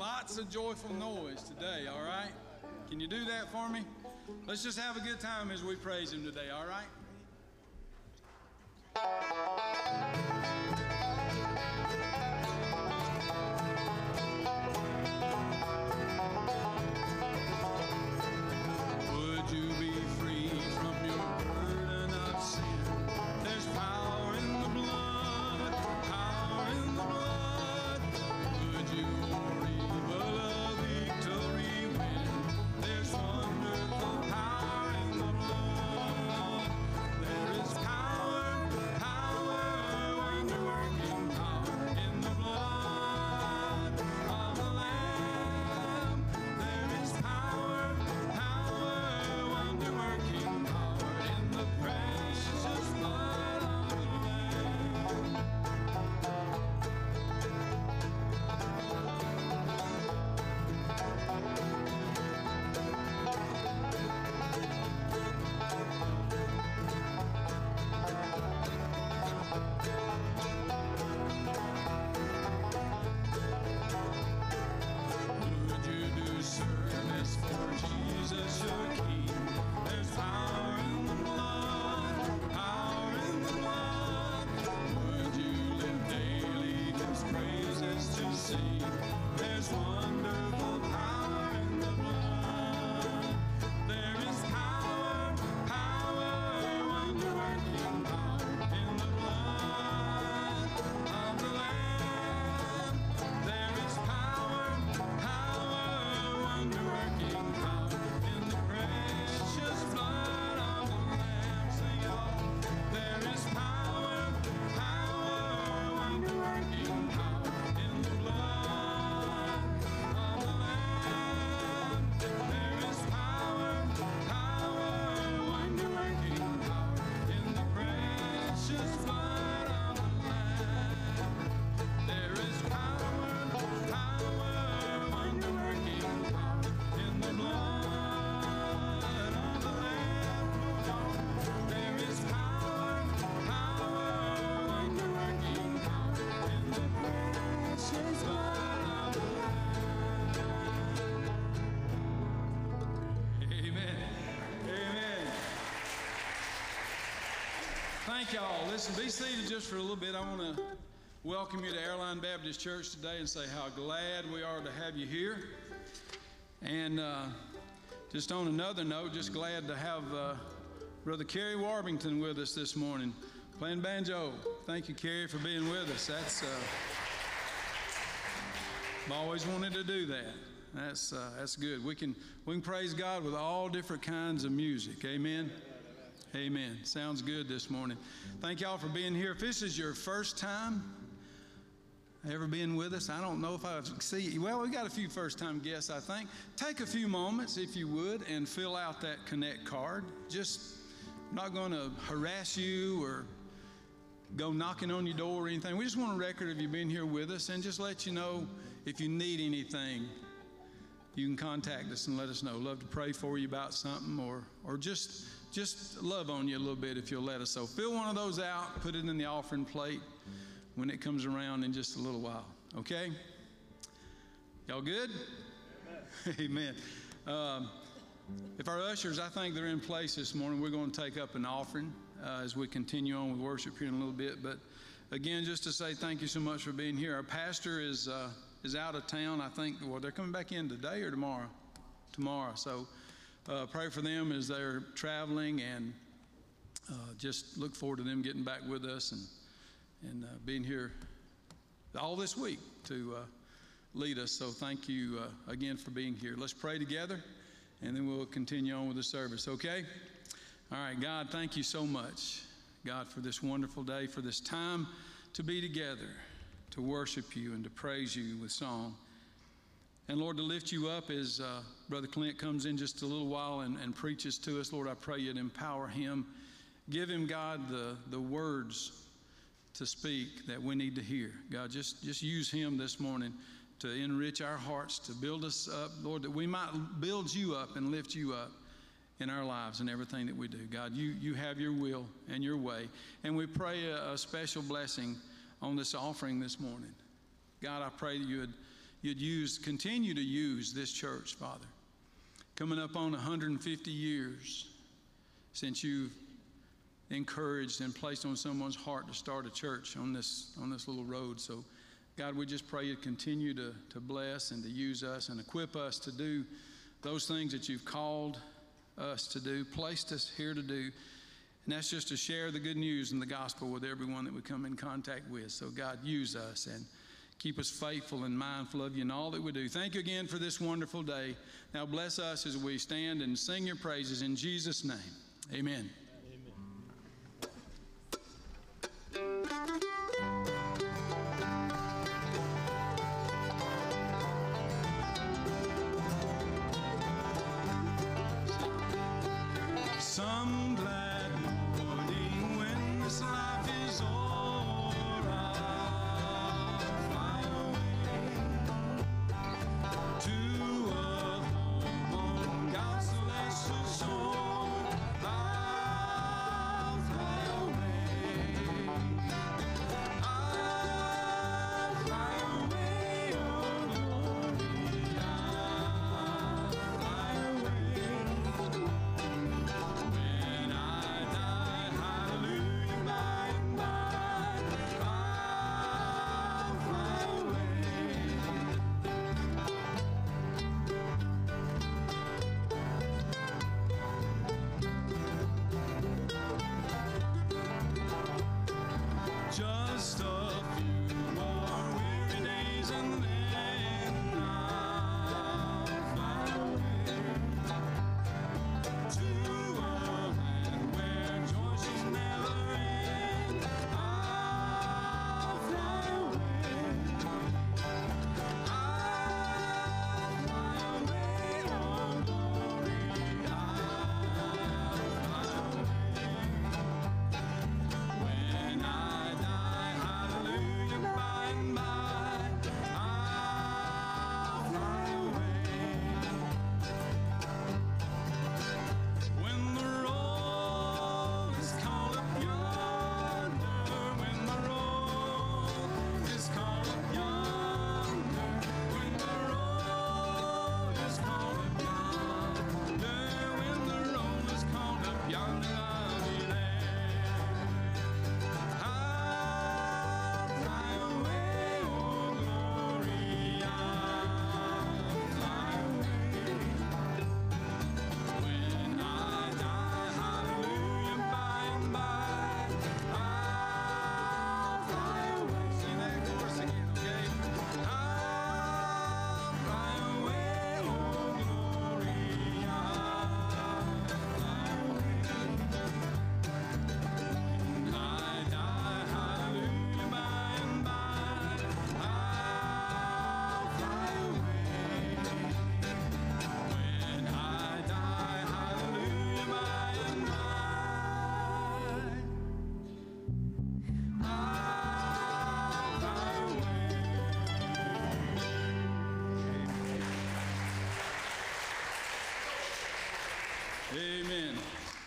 lots of joyful noise today, all right? Can you do that for me? Let's just have a good time as we praise Him today, all right? Y'all. Listen, be seated just for a little bit. I want to welcome you to Airline Baptist Church today and say how glad we are to have you here. And uh, just on another note, just glad to have uh, Brother Kerry Warbington with us this morning, playing banjo. Thank you, Kerry, for being with us. That's uh, I've always wanted to do that. That's uh, that's good. We can we can praise God with all different kinds of music. Amen. Amen. Sounds good this morning. Thank y'all for being here. If this is your first time ever being with us, I don't know if I see. Well, we got a few first time guests, I think. Take a few moments, if you would, and fill out that Connect card. Just not going to harass you or go knocking on your door or anything. We just want a record of you being here with us and just let you know if you need anything. You can contact us and let us know. Love to pray for you about something or or just just love on you a little bit if you'll let us. So fill one of those out, put it in the offering plate when it comes around in just a little while. Okay? Y'all good? Amen. Um, if our ushers, I think they're in place this morning, we're going to take up an offering uh, as we continue on with worship here in a little bit. But again, just to say thank you so much for being here. Our pastor is uh, is out of town. I think. Well, they're coming back in today or tomorrow. Tomorrow. So uh, pray for them as they're traveling, and uh, just look forward to them getting back with us and and uh, being here all this week to uh, lead us. So thank you uh, again for being here. Let's pray together, and then we'll continue on with the service. Okay? All right, God, thank you so much, God, for this wonderful day, for this time to be together, to worship you and to praise you with song. And Lord, to lift you up as uh, Brother Clint comes in just a little while and, and preaches to us, Lord, I pray you'd empower him. Give him, God, the, the words to speak that we need to hear. God, just, just use him this morning to enrich our hearts, to build us up, Lord, that we might build you up and lift you up in our lives and everything that we do. God, you, you have your will and your way. And we pray a, a special blessing on this offering this morning. God, I pray that you would you'd use, continue to use this church, Father. Coming up on 150 years since you've encouraged and placed on someone's heart to start a church on this on this little road. So, God, we just pray you continue to, to bless and to use us and equip us to do those things that you've called us to do, placed us here to do. And that's just to share the good news and the gospel with everyone that we come in contact with. So, God, use us and keep us faithful and mindful of you in all that we do. Thank you again for this wonderful day. Now, bless us as we stand and sing your praises in Jesus' name. Amen. Some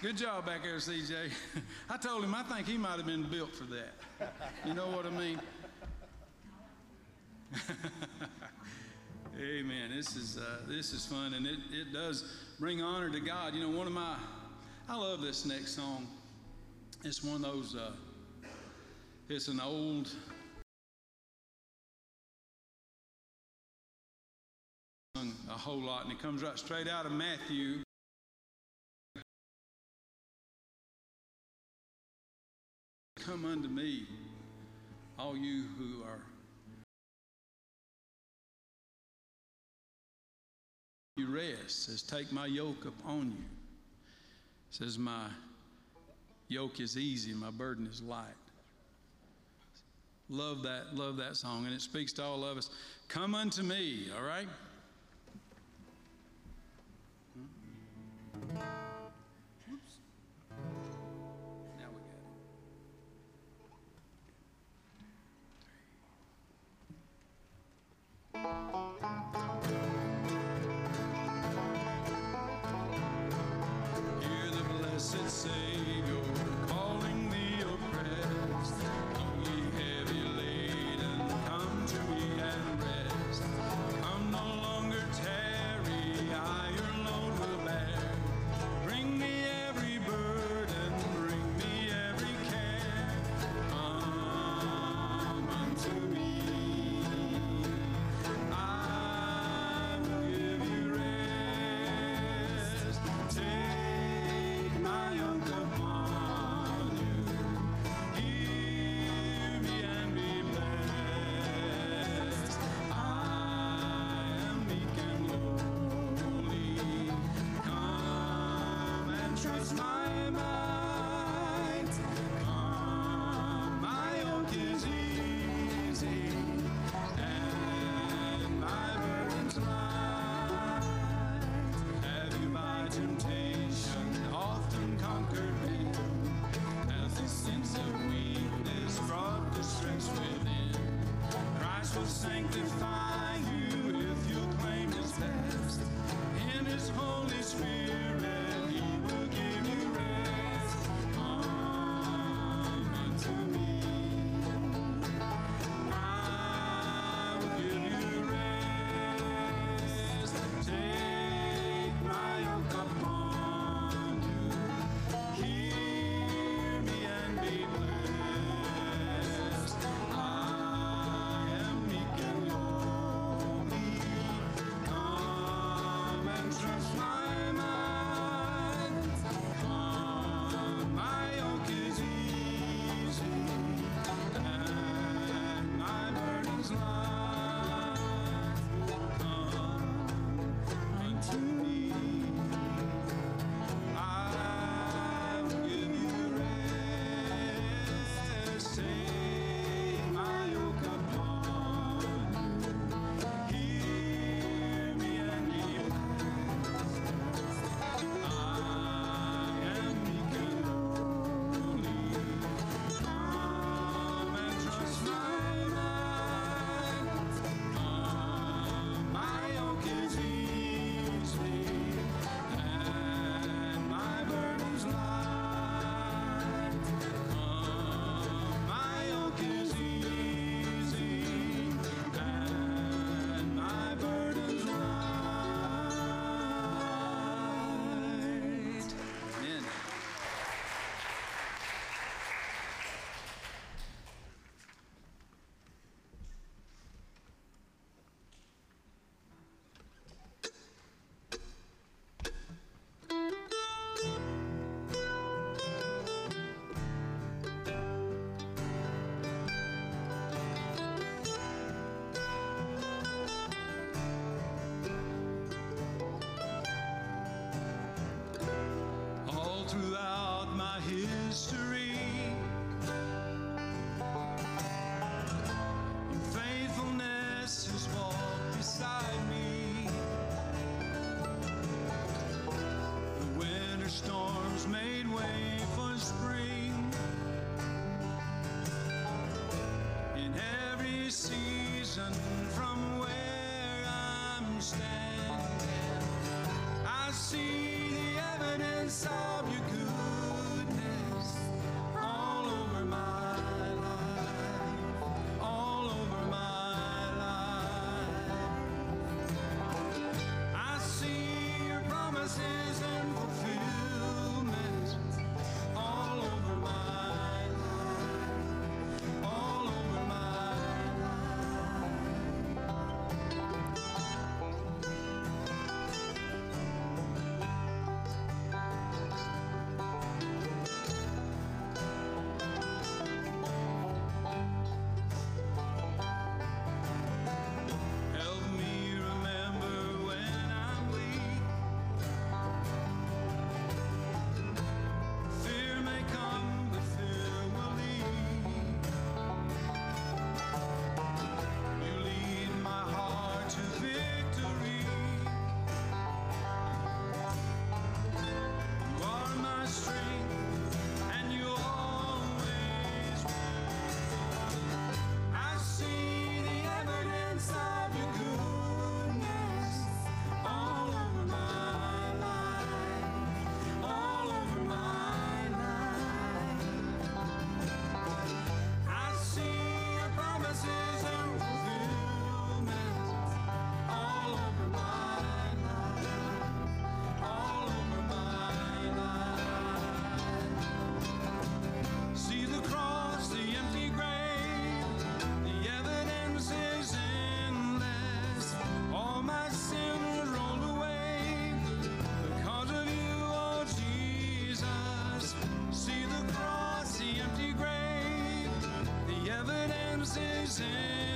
Good job back there, CJ. I told him I think he might have been built for that. You know what I mean? Amen. This is uh, this is fun, and it, it does bring honor to God. You know, one of my I love this next song. It's one of those. Uh, it's an old. A whole lot, and it comes right straight out of Matthew. Come unto me, all you who are you rest says take my yoke upon you. Says my yoke is easy my burden is light. Love that love that song and it speaks to all of us. Come unto me all right blessed Savior comes easy.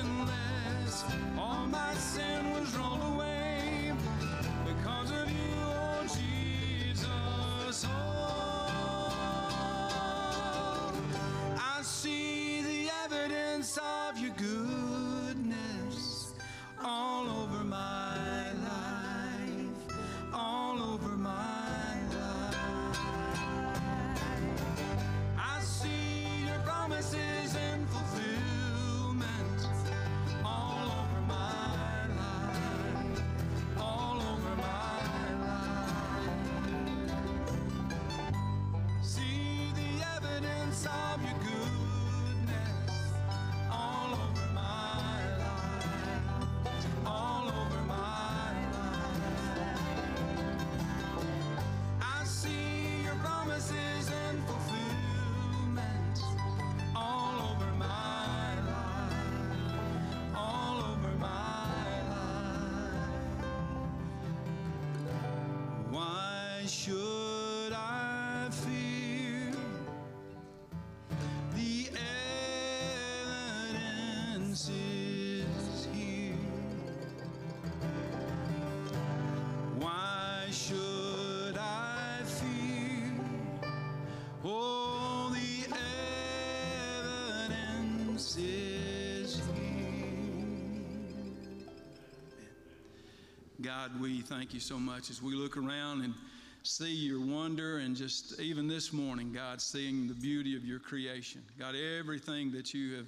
We thank you so much as we look around and see your wonder and just even this morning, God, seeing the beauty of your creation. God, everything that you have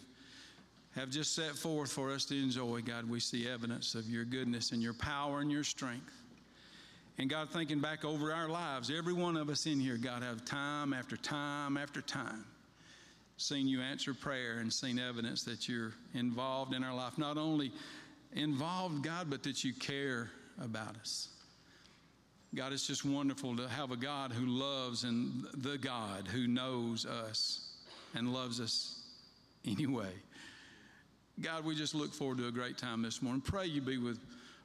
have just set forth for us to enjoy, God, we see evidence of your goodness and your power and your strength. And God, thinking back over our lives, every one of us in here, God, have time after time after time seen you answer prayer and seen evidence that you're involved in our life. Not only involved, God, but that you care about us. God, it's just wonderful to have a God who loves and the God who knows us and loves us anyway. God, we just look forward to a great time this morning. Pray you be with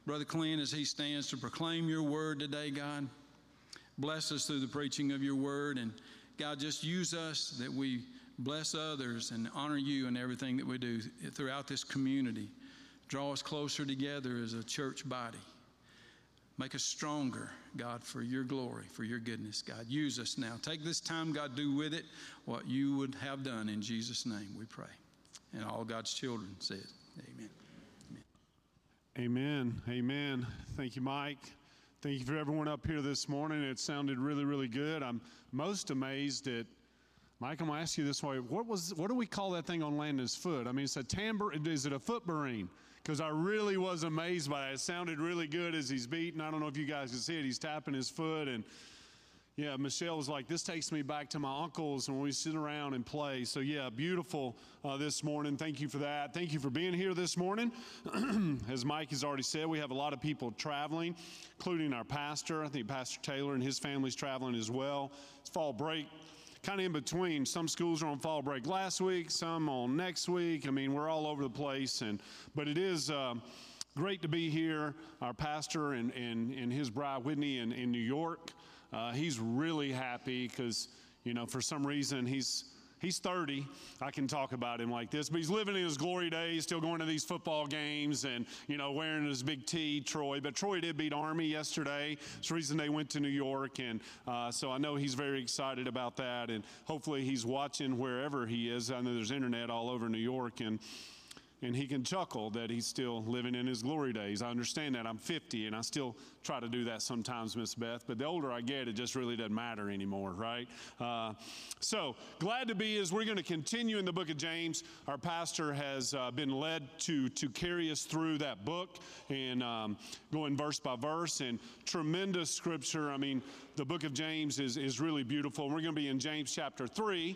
Brother Clint as he stands to proclaim your word today, God. Bless us through the preaching of your word. And God, just use us that we bless others and honor you in everything that we do throughout this community. Draw us closer together as a church body. Make us stronger, God, for your glory, for your goodness, God. Use us now. Take this time, God, do with it what you would have done. In Jesus' name we pray. And all God's children said, Amen. Amen. Amen. Thank you, Mike. Thank you for everyone up here this morning. It sounded really, really good. I'm most amazed at Mike. I'm gonna ask you this way: What was what do we call that thing on Landon's foot? I mean, it's a tambour. Is it a foot because I really was amazed by it. It sounded really good as he's beating. I don't know if you guys can see it. He's tapping his foot and yeah, Michelle was like, this takes me back to my uncles and when we sit around and play. So, yeah, beautiful uh, this morning. Thank you for that. Thank you for being here this morning. As Mike has already said, we have a lot of people traveling, including our pastor. I think Pastor Taylor and his family's traveling as well. It's fall break kind of in between. Some schools are on fall break last week, some on next week. I mean, we're all over the place, and but it is. Uh, great to be here. Our pastor and, and, and his bride, Whitney, in, in New York. Uh, he's really happy because, you know, for some reason he's he's 30. I can talk about him like this, but he's living in his glory days, still going to these football games and, you know, wearing his big T, Troy. But Troy did beat Army yesterday. It's the reason they went to New York. And uh, so I know he's very excited about that. And hopefully he's watching wherever he is. I know there's internet all over New York. And, and he can chuckle that he's still living in his glory days. I understand that. I'm 50 and I still try to do that sometimes, Miss Beth, but the older I get, it just really doesn't matter anymore, right? Uh, so glad to be as we're going to continue in the book of James. Our pastor has uh, been led to, to carry us through that book and um, going verse by verse and tremendous scripture. I mean, the book of James is, is really beautiful. We're going to be in James chapter 3.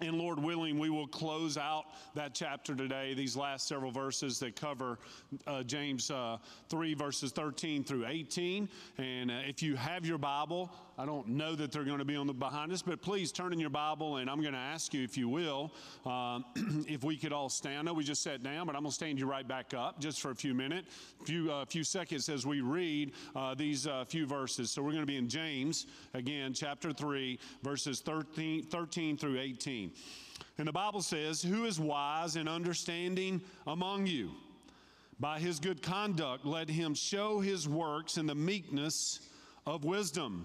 And Lord willing, we will close out that chapter today, these last several verses that cover uh, James uh, 3, verses 13 through 18. And uh, if you have your Bible, I don't know that they're going to be on the behind us, but please turn in your Bible, and I'm going to ask you, if you will, um, if we could all stand. I know we just sat down, but I'm going to stand you right back up just for a few minutes, a few, uh, few seconds as we read uh, these uh, few verses. So we're going to be in James, again, chapter 3, verses 13, 13 through 18. And the Bible says, Who is wise and understanding among you? By his good conduct, let him show his works in the meekness of wisdom.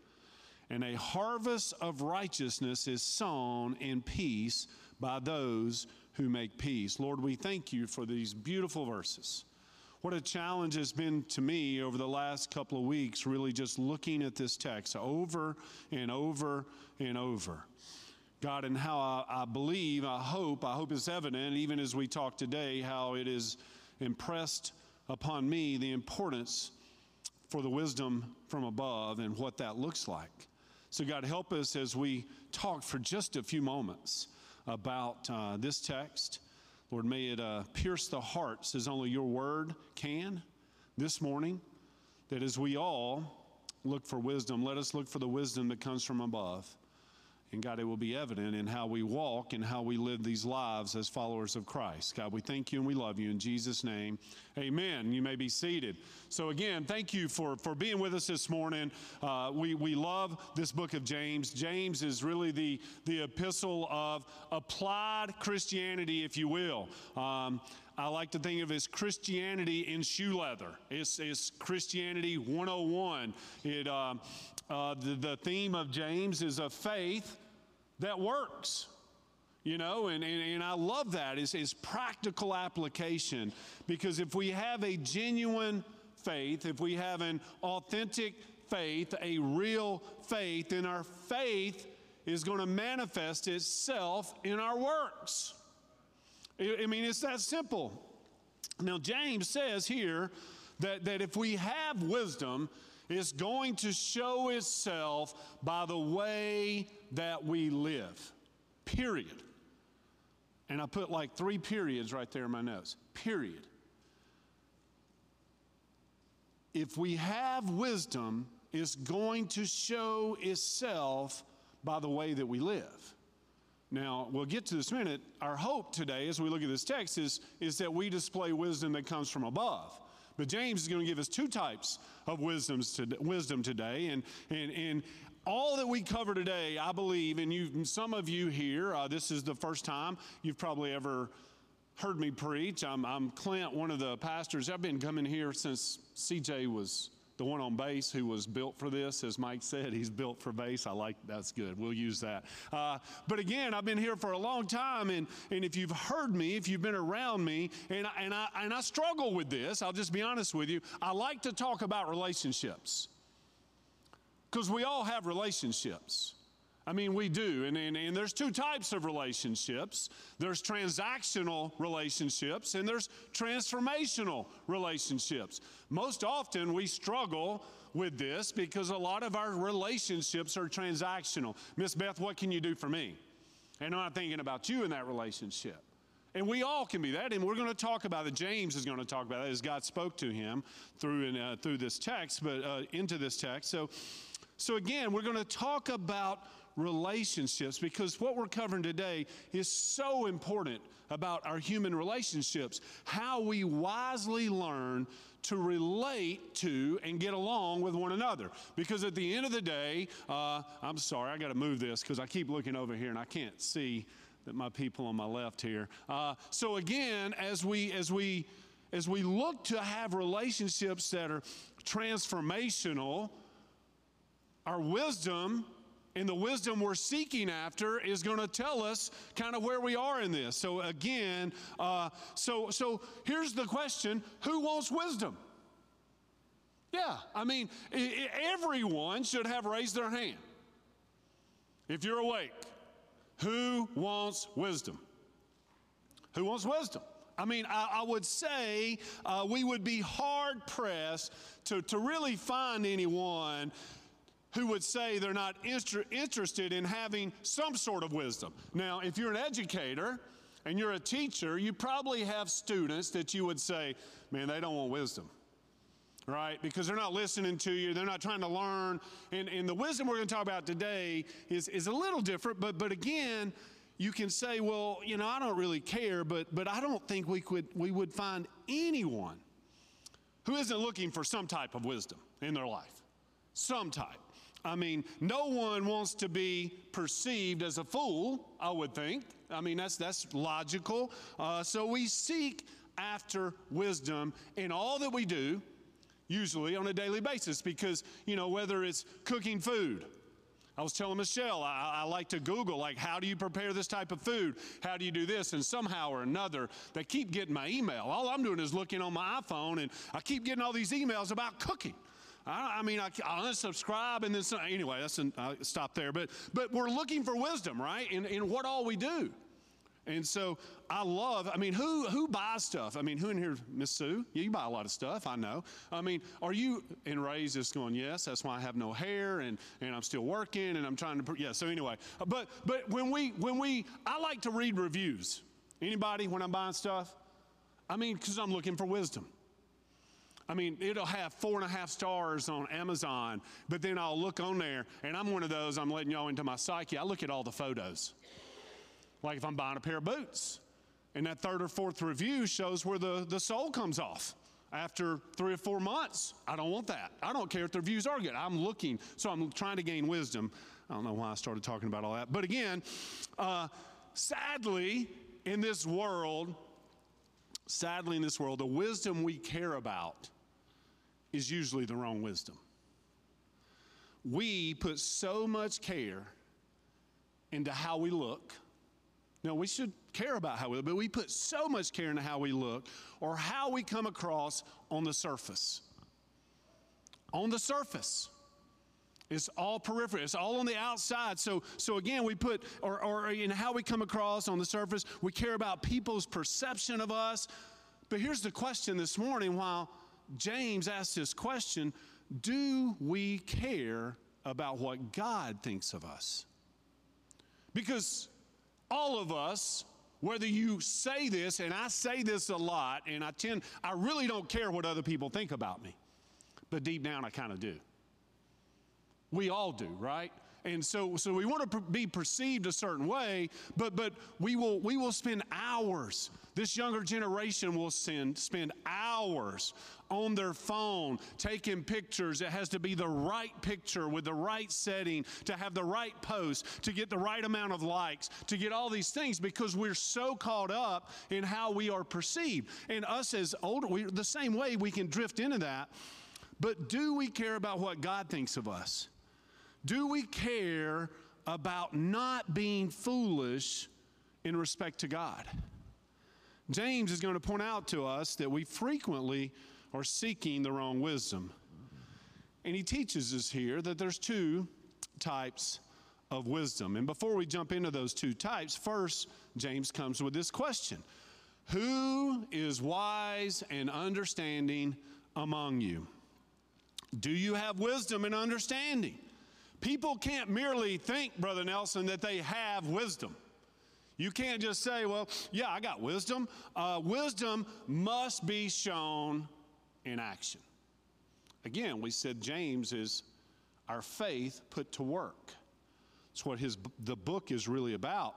and a harvest of righteousness is sown in peace by those who make peace. Lord, we thank you for these beautiful verses. What a challenge has been to me over the last couple of weeks, really just looking at this text over and over and over. God, and how I, I believe, I hope, I hope it's evident, even as we talk today, how it is impressed upon me the importance for the wisdom from above and what that looks like. So, God, help us as we talk for just a few moments about uh, this text. Lord, may it uh, pierce the hearts as only your word can this morning. That as we all look for wisdom, let us look for the wisdom that comes from above. And God, it will be evident in how we walk and how we live these lives as followers of Christ. God, we thank you and we love you in Jesus' name. Amen. You may be seated. So, again, thank you for, for being with us this morning. Uh, we, we love this book of James. James is really the, the epistle of applied Christianity, if you will. Um, I like to think of as Christianity in shoe leather. It's, it's Christianity 101. It, uh, uh, the, the theme of James is of faith that works. You know, and, and, and I love that is, is practical application because if we have a genuine faith, if we have an authentic faith, a real faith, then our faith is going to manifest itself in our works. I mean, it's that simple. Now, James says here that, that if we have wisdom, it's going to show itself by the way that we live. Period. And I put like three periods right there in my notes. Period. If we have wisdom, it's going to show itself by the way that we live. Now, we'll get to this minute. Our hope today, as we look at this text, is, is that we display wisdom that comes from above. But James is going to give us two types of wisdoms to, wisdom today. And, and, and all that we cover today, I believe, and you, some of you here, uh, this is the first time you've probably ever heard me preach, I'm, I'm Clint, one of the pastors. I've been coming here since CJ was the one on bass who was built for this. As Mike said, he's built for bass. I like that's good. We'll use that. Uh, but again, I've been here for a long time, and, and if you've heard me, if you've been around me, and, and, I, and I struggle with this, I'll just be honest with you, I like to talk about relationships. Because we all have relationships. I mean, we do. And, and, and, there's two types of relationships there's transactional relationships, and there's transformational relationships. Most often, we struggle with this because a lot of our relationships are transactional. Miss Beth, what can you do for me? And I'm not thinking about you in that relationship. And we all can be that, and we're going to talk about it. James is going to talk about it as God spoke to him through, in, uh, through this text, but uh, into this text. So, so again, we're going to talk about relationships because what we're covering today is so important about our human relationships, how we wisely learn to relate to and get along with one another. Because at the end of the day, uh, I'm sorry, I got to move this because I keep looking over here and I can't see that my people on my left here. Uh, so again, as we as we as we look to have relationships that are transformational, our wisdom and the wisdom we're seeking after is going to tell us kind of where we are in this. So again, uh, so so here's the question: Who wants wisdom? Yeah, I mean, everyone should have raised their hand. If you're awake, who wants wisdom? Who wants wisdom? I mean, I, I would say uh, we would be hard pressed to, to really find anyone who would say they're not inter- interested in having some sort of wisdom. Now, if you're an educator and you're a teacher, you probably have students that you would say, man, they don't want wisdom. Right? Because they're not listening to you, they're not trying to learn. And, and the wisdom we're going to talk about today is, is a little different, but, but again, you can say, well, you know, I don't really care, but, but I don't think we, could, we would find anyone who isn't looking for some type of wisdom in their life. Some type. I mean, no one wants to be perceived as a fool, I would think. I mean, that's, that's logical. Uh, so we seek after wisdom in all that we do, usually on a daily basis, because, you know, whether it's cooking food, I was telling Michelle, I, I, like to Google, like, how do you prepare this type of food? How do you do this? And somehow or another, they keep getting my email. All I'm doing is looking on my iPhone, and I keep getting all these emails about cooking. I, I mean, I, I unsubscribe and then some, anyway, that's an, I stop there. But but we're looking for wisdom, right? In in what all we do. And so I love, I mean, who who buys stuff? I mean, who in here, Miss Sue? Yeah, you buy a lot of stuff, I know. I mean, are you, and Ray's just going, yes, that's why I have no hair and, and I'm still working and I'm trying to, yeah, so anyway. But but when we, when we, I like to read reviews. Anybody when I'm buying stuff? I mean, because I'm looking for wisdom. I mean, it'll have four and a half stars on Amazon, but then I'll look on there, and I'm one of those, I'm letting y'all into my psyche. I look at all the photos. Like if I'm buying a pair of boots, and that third or fourth review shows where the, the sole comes off after three or four months. I don't want that. I don't care if the reviews are good. I'm looking, so I'm trying to gain wisdom. I don't know why I started talking about all that. But again, uh, sadly, in this world, sadly, in this world, the wisdom we care about is usually the wrong wisdom. We put so much care into how we look. Now, we should care about how we look, but we put so much care into how we look or how we come across on the surface. On the surface. It's all peripheral. It's all on the outside. So, so again, we put, or, or in how we come across on the surface, we care about people's perception of us. But here's the question this morning while James asked this question Do we care about what God thinks of us? Because all of us, whether you say this, and I say this a lot, and I tend, I really don't care what other people think about me, but deep down I kind of do. We all do, right? and so so we want to be perceived a certain way but but we will we will spend hours this younger generation will send, spend hours on their phone taking pictures. It has to be the right picture with the right setting to have the right post to get the right amount of likes to get all these things because we're so caught up in how we are perceived. And us as older we the same way we can drift into that. But do we care about what god thinks of us do we care about not being foolish in respect to God? James is going to point out to us that we frequently are seeking the wrong wisdom. And he teaches us here that there's two types of wisdom. And before we jump into those two types, first, James comes with this question Who is wise and understanding among you? Do you have wisdom and understanding? People can't merely think, Brother Nelson, that they have wisdom. You can't just say, well, yeah, I got wisdom. Uh, wisdom must be shown in action. Again, we said James is our faith put to work. That's what his, the book is really about.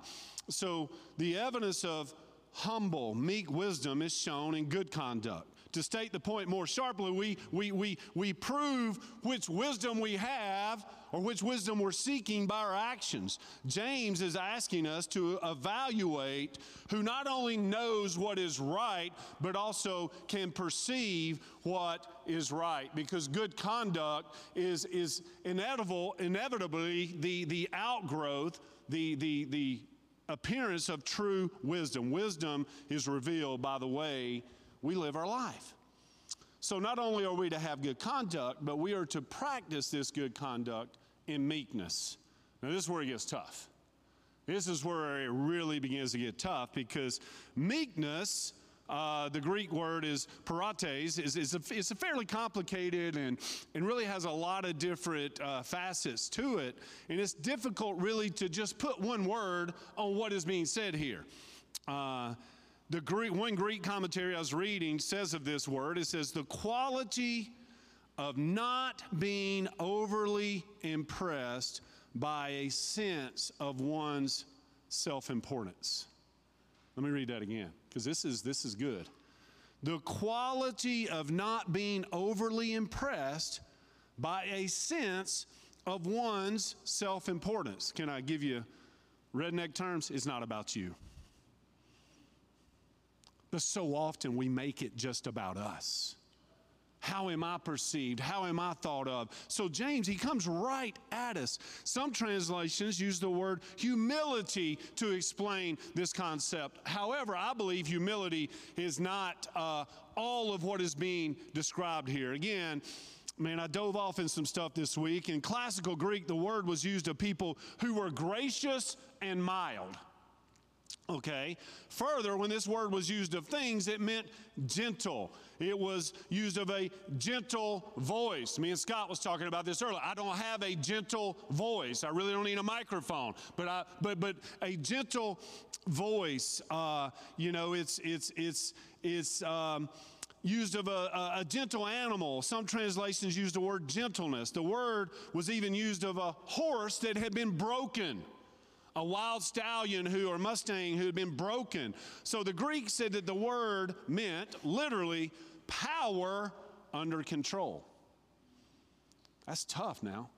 So the evidence of humble, meek wisdom is shown in good conduct to state the point more sharply, we, we, we, we prove which wisdom we have or which wisdom we're seeking by our actions. James is asking us to evaluate who not only knows what is right, but also can perceive what is right. Because good conduct is, is inevitable, inevitably the, the outgrowth, the, the, the appearance of true wisdom. Wisdom is revealed by the way we live our life. So not only are we to have good conduct, but we are to practice this good conduct in meekness. Now, this is where it gets tough. This is where it really begins to get tough because meekness, uh, the Greek word is prautes, is, is a, it's a fairly complicated and, and really has a lot of different uh, facets to it. And it's difficult really to just put one word on what is being said here. Uh, the Greek, one Greek commentary I was reading says of this word, it says, the quality of not being overly impressed by a sense of one's self importance. Let me read that again, because this is, this is good. The quality of not being overly impressed by a sense of one's self importance. Can I give you redneck terms? It's not about you. But so often we make it just about us. How am I perceived? How am I thought of? So, James, he comes right at us. Some translations use the word humility to explain this concept. However, I believe humility is not uh, all of what is being described here. Again, man, I dove off in some stuff this week. In classical Greek, the word was used of people who were gracious and mild. Okay. Further, when this word was used of things, it meant gentle. It was used of a gentle voice. Me and Scott was talking about this earlier. I don't have a gentle voice. I really don't need a microphone, but I, but but a gentle voice. Uh, you know, it's it's it's it's. Um, used of a, a, gentle animal. Some translations use the word gentleness. The word was even used of a horse that had been broken a wild stallion who or mustang who had been broken. So the Greek said that the word meant literally power under control. That's tough now.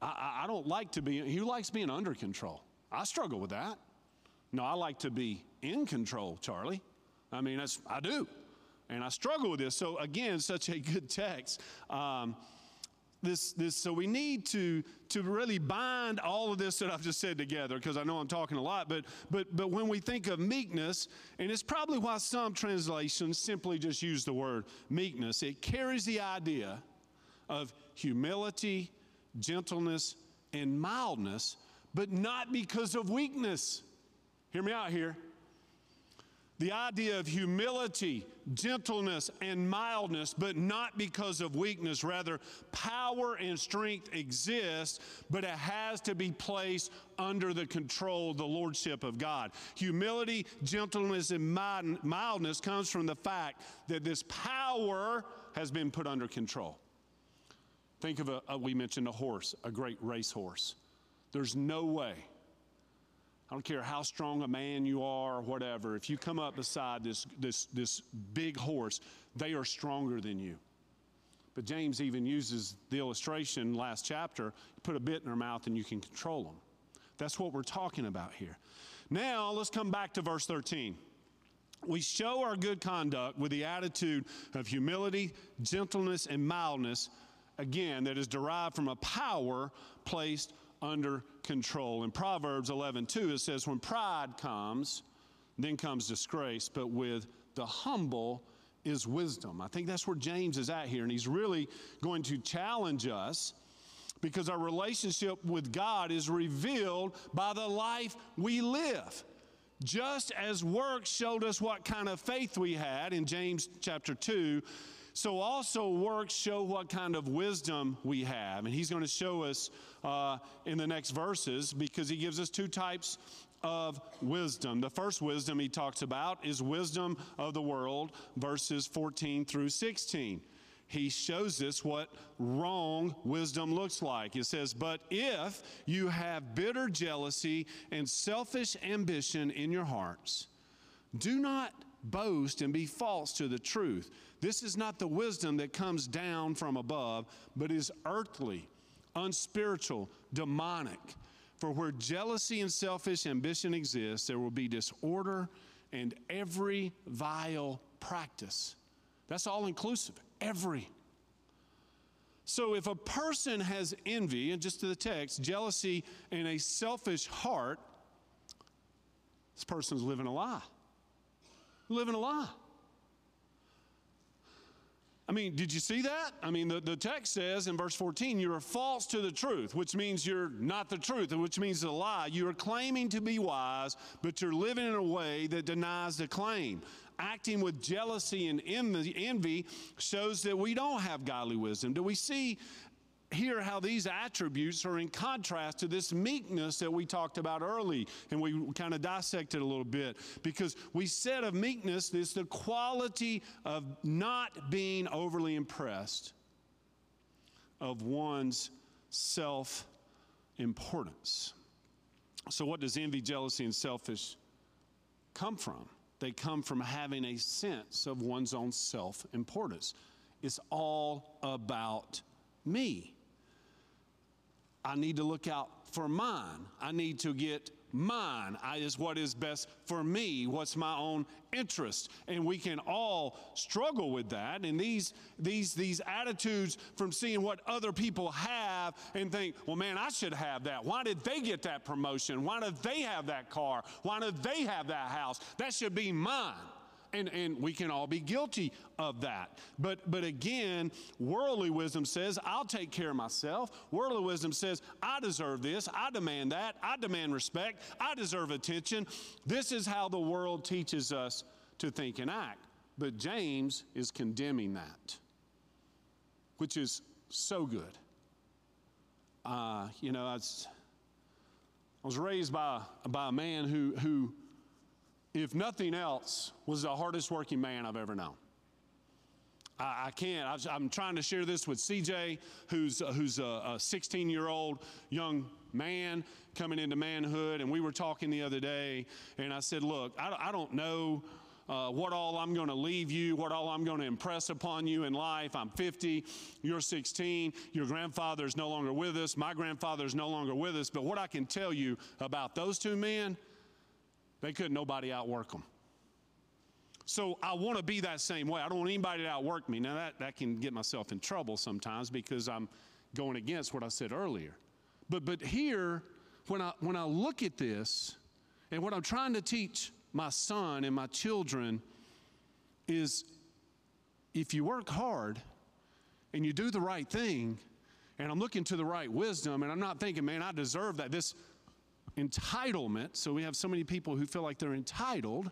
I, I, don't like to be, who likes being under control? I struggle with that. No, I like to be in control, Charlie. I mean, that's, I do. And I struggle with this. So, again, such a good text. Um, this, this so we need to to really bind all of this that I've just said together because I know I'm talking a lot but but but when we think of meekness and it's probably why some translations simply just use the word meekness it carries the idea of humility gentleness and mildness but not because of weakness. Hear me out here the idea of humility, gentleness, and mildness, but not because of weakness. Rather, power and strength exist, but it has to be placed under the control, the lordship of God. Humility, gentleness, and mildness comes from the fact that this power has been put under control. Think of a, a we mentioned a horse, a great racehorse. There's no way. I don't care how strong a man you are or whatever, if you come up beside this, this, this big horse, they are stronger than you. But James even uses the illustration last chapter put a bit in their mouth and you can control them. That's what we're talking about here. Now, let's come back to verse 13. We show our good conduct with the attitude of humility, gentleness, and mildness, again, that is derived from a power placed under control. In Proverbs 11, 2, it says, When pride comes, then comes disgrace, but with the humble is wisdom. I think that's where James is at here, and he's really going to challenge us because our relationship with God is revealed by the life we live. Just as works showed us what kind of faith we had in James chapter 2, so also works show what kind of wisdom we have. And he's going to show us uh, in the next verses because he gives us two types of wisdom. The first wisdom he talks about is wisdom of the world, verses 14 through 16. He shows us what wrong wisdom looks like. It says, But if you have bitter jealousy and selfish ambition in your hearts, do not boast and be false to the truth. This is not the wisdom that comes down from above, but is earthly, unspiritual, demonic. For where jealousy and selfish ambition exist, there will be disorder and every vile practice. That's all inclusive, every. So if a person has envy, and just to the text, jealousy and a selfish heart, this person's living a lie. Living a lie. I mean, did you see that? I mean, the, the text says in verse 14, you are false to the truth, which means you're not the truth, and which means a lie. You are claiming to be wise, but you're living in a way that denies the claim. Acting with jealousy and envy shows that we don't have godly wisdom. Do we see hear how these attributes are in contrast to this meekness that we talked about early and we kind of dissected a little bit. Because we said of meekness is the quality of not being overly impressed of one's self importance so what does envy jealousy and selfish come from? They come from having a sense of one's own self importance it's all about me I need to look out for mine. I need to get mine. I, is what is best for me. What's my own interest? And we can all struggle with that. And these these these attitudes from seeing what other people have and think well man i should have that. Why did they get that promotion? Why did they have that car? Why did they have that house? That should be mine and, and we can all be guilty of that. But, but again, worldly wisdom says, I'll take care of myself. Worldly wisdom says, I deserve this. I demand that. I demand respect. I deserve attention. This is how the world teaches us to think and act. But James is condemning that, which is so good. Uh, you know, I was, I was raised by, by a man who, who if nothing else, was the hardest working man I've ever known. I, I can't. I, am trying to share this with CJ, who's, uh, who's a 16 year old young man coming into manhood. And we were talking the other day, and I said, Look, I, I don't know. Uh, what all I'm going to leave you, what all I'm going to impress upon you in life. I'm 50, you're 16, your grandfather is no longer with us, my grandfather is no longer with us. But what I can tell you about those two men, they couldn't nobody outwork them. So I want to be that same way. I don't want anybody to outwork me. Now that, that can get myself in trouble sometimes because I'm going against what I said earlier. But but here, when I when I look at this, and what I'm trying to teach my son and my children is if you work hard and you do the right thing, and I'm looking to the right wisdom, and I'm not thinking, man, I deserve that. This entitlement, so we have so many people who feel like they're entitled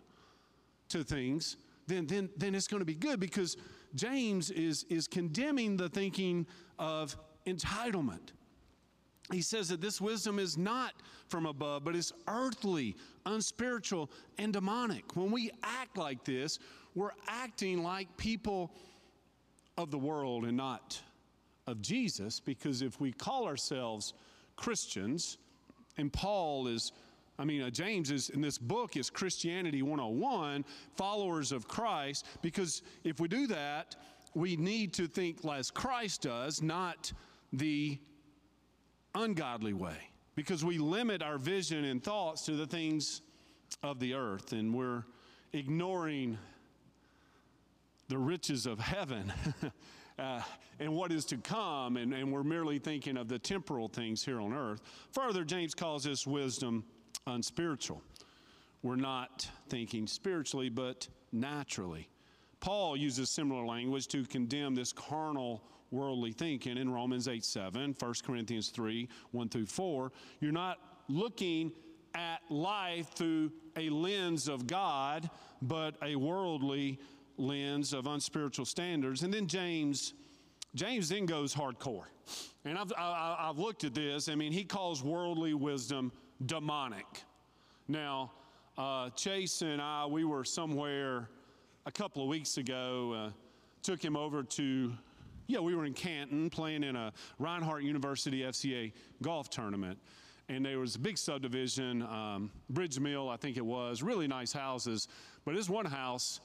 to things, then, then, then it's going to be good because James is, is condemning the thinking of entitlement. He says that this wisdom is not from above, but is earthly, unspiritual, and demonic. When we act like this, we're acting like people of the world and not of Jesus, because if we call ourselves Christians, And Paul is, I mean, uh, James is in this book is Christianity 101, followers of Christ, because if we do that, we need to think as Christ does, not the ungodly way, because we limit our vision and thoughts to the things of the earth, and we're ignoring the riches of heaven. uh, and what is to come, and, and we're merely thinking of the temporal things here on earth. Further, James calls this wisdom unspiritual. We're not thinking spiritually, but naturally. Paul uses similar language to condemn this carnal worldly thinking in Romans 8 7, 1 Corinthians 3 1 through 4. You're not looking at life through a lens of God, but a worldly lens of unspiritual standards. And then James, James then goes hardcore. And I've, I, have looked at this. I mean, he calls worldly wisdom demonic. Now, uh, Chase and I, we were somewhere a couple of weeks ago, uh, took him over to, yeah, we were in Canton playing in a Reinhardt University FCA golf tournament. And there was a big subdivision, um, Bridge Mill, I think it was, really nice houses. But this one house,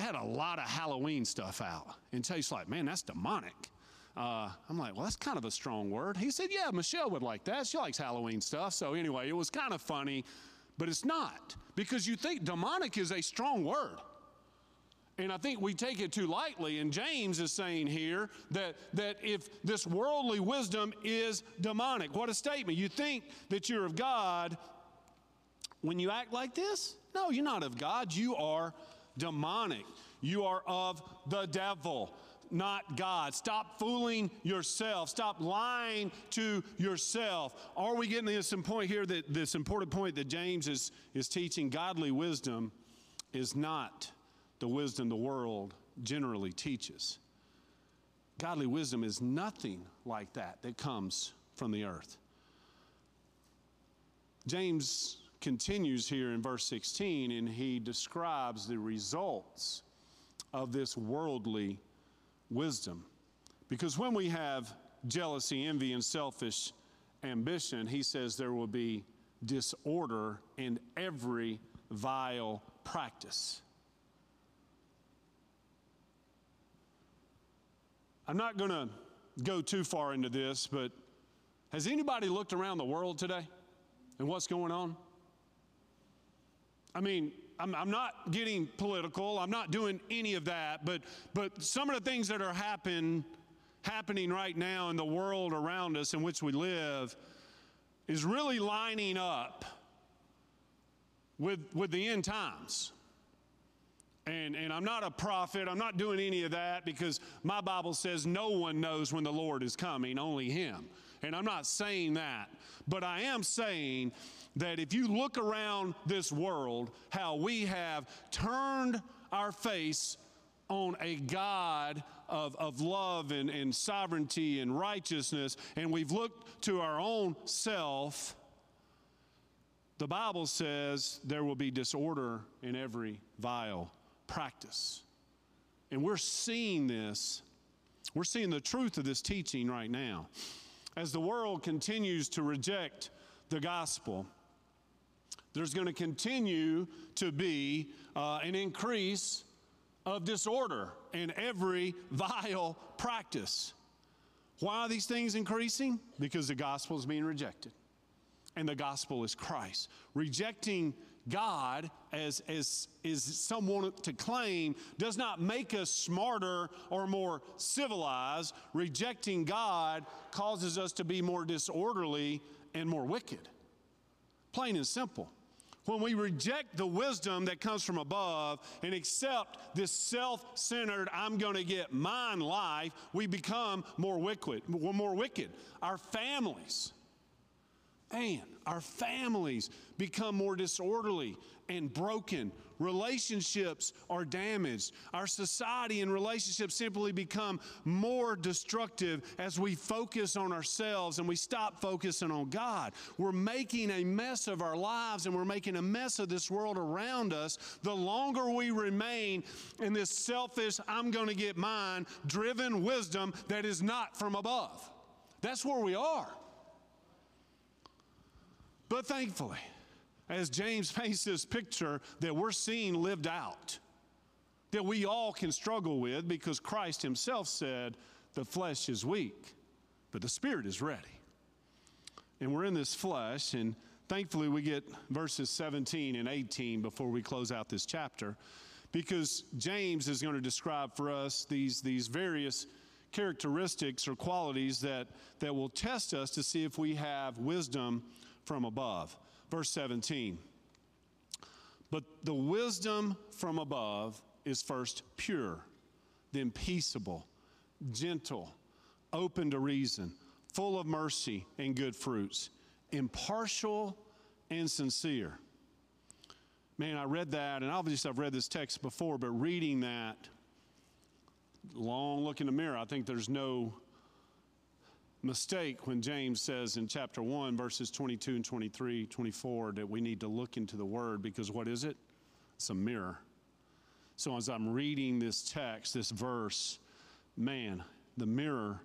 had a lot of Halloween stuff out. And Chase's like, man, that's demonic. Uh, I'm like, well, that's kind of a strong word. He said, yeah, Michelle would like that. She likes Halloween stuff. So anyway, it was kind of funny, but it's not because you think demonic is a strong word. And I think we take it too lightly. And James is saying here that, that if this worldly wisdom is demonic, what a statement. You think that you're of God when you act like this? No, you're not of God. You are demonic. You are of the devil, not God. Stop fooling yourself. Stop lying to yourself. Are we getting to this point here that this important point that James is, is teaching? Godly wisdom is not the wisdom the world generally teaches. Godly wisdom is nothing like that that comes from the earth. James continues here in verse 16 and he describes the results of this worldly wisdom. Because when we have jealousy, envy, and selfish ambition, he says there will be disorder in every vile practice. I'm not going to go too far into this, but has anybody looked around the world today and what's going on? I mean, I'm, I'm, not getting political. I'm not doing any of that. But, but some of the things that are happen, happening right now in the world around us in which we live is really lining up with, with the end times. And, and I'm not a prophet. I'm not doing any of that because my Bible says no one knows when the Lord is coming, only Him. And I'm not saying that. But I am saying that if you look around this world, how we have turned our face on a God of, of love and, and sovereignty and righteousness, and we've looked to our own self, the Bible says there will be disorder in every vile practice. And we're seeing this, we're seeing the truth of this teaching right now. As the world continues to reject the gospel, there's going to continue to be uh, an increase of disorder in every vile practice. Why are these things increasing? Because the gospel is being rejected. And the gospel is Christ. Rejecting God as, as is someone to claim does not make us smarter or more civilized. Rejecting God causes us to be more disorderly and more wicked. Plain and simple when we reject the wisdom that comes from above and accept this self centered, I'm going to get mine life, we become more wicked. More wicked. Our families, man, our families become more disorderly and broken. Relationships are damaged. Our society and relationships simply become more destructive as we focus on ourselves and we stop focusing on God. We're making a mess of our lives and we're making a mess of this world around us. The longer we remain in this selfish, I'm going to get mine, driven wisdom that is not from above. That's where we are. But thankfully, as James paints this picture that we're seeing lived out, that we all can struggle with because Christ himself said, the flesh is weak, but the spirit is ready. And we're in this flesh, and thankfully we get verses 17 and 18 before we close out this chapter, because James is going to describe for us these, these various characteristics or qualities that, that will test us to see if we have wisdom from above. Verse 17. But the wisdom from above is first pure, then peaceable, gentle, open to reason, full of mercy and good fruits, impartial and sincere. Man, I read that, and obviously I've read this text before, but reading that, long look in the mirror, I think there's no mistake when James says in chapter 1, verses 22 and 23, 24, that we need to look into the Word because what is it? It's a mirror. So as I'm reading this text, this verse, man, the mirror,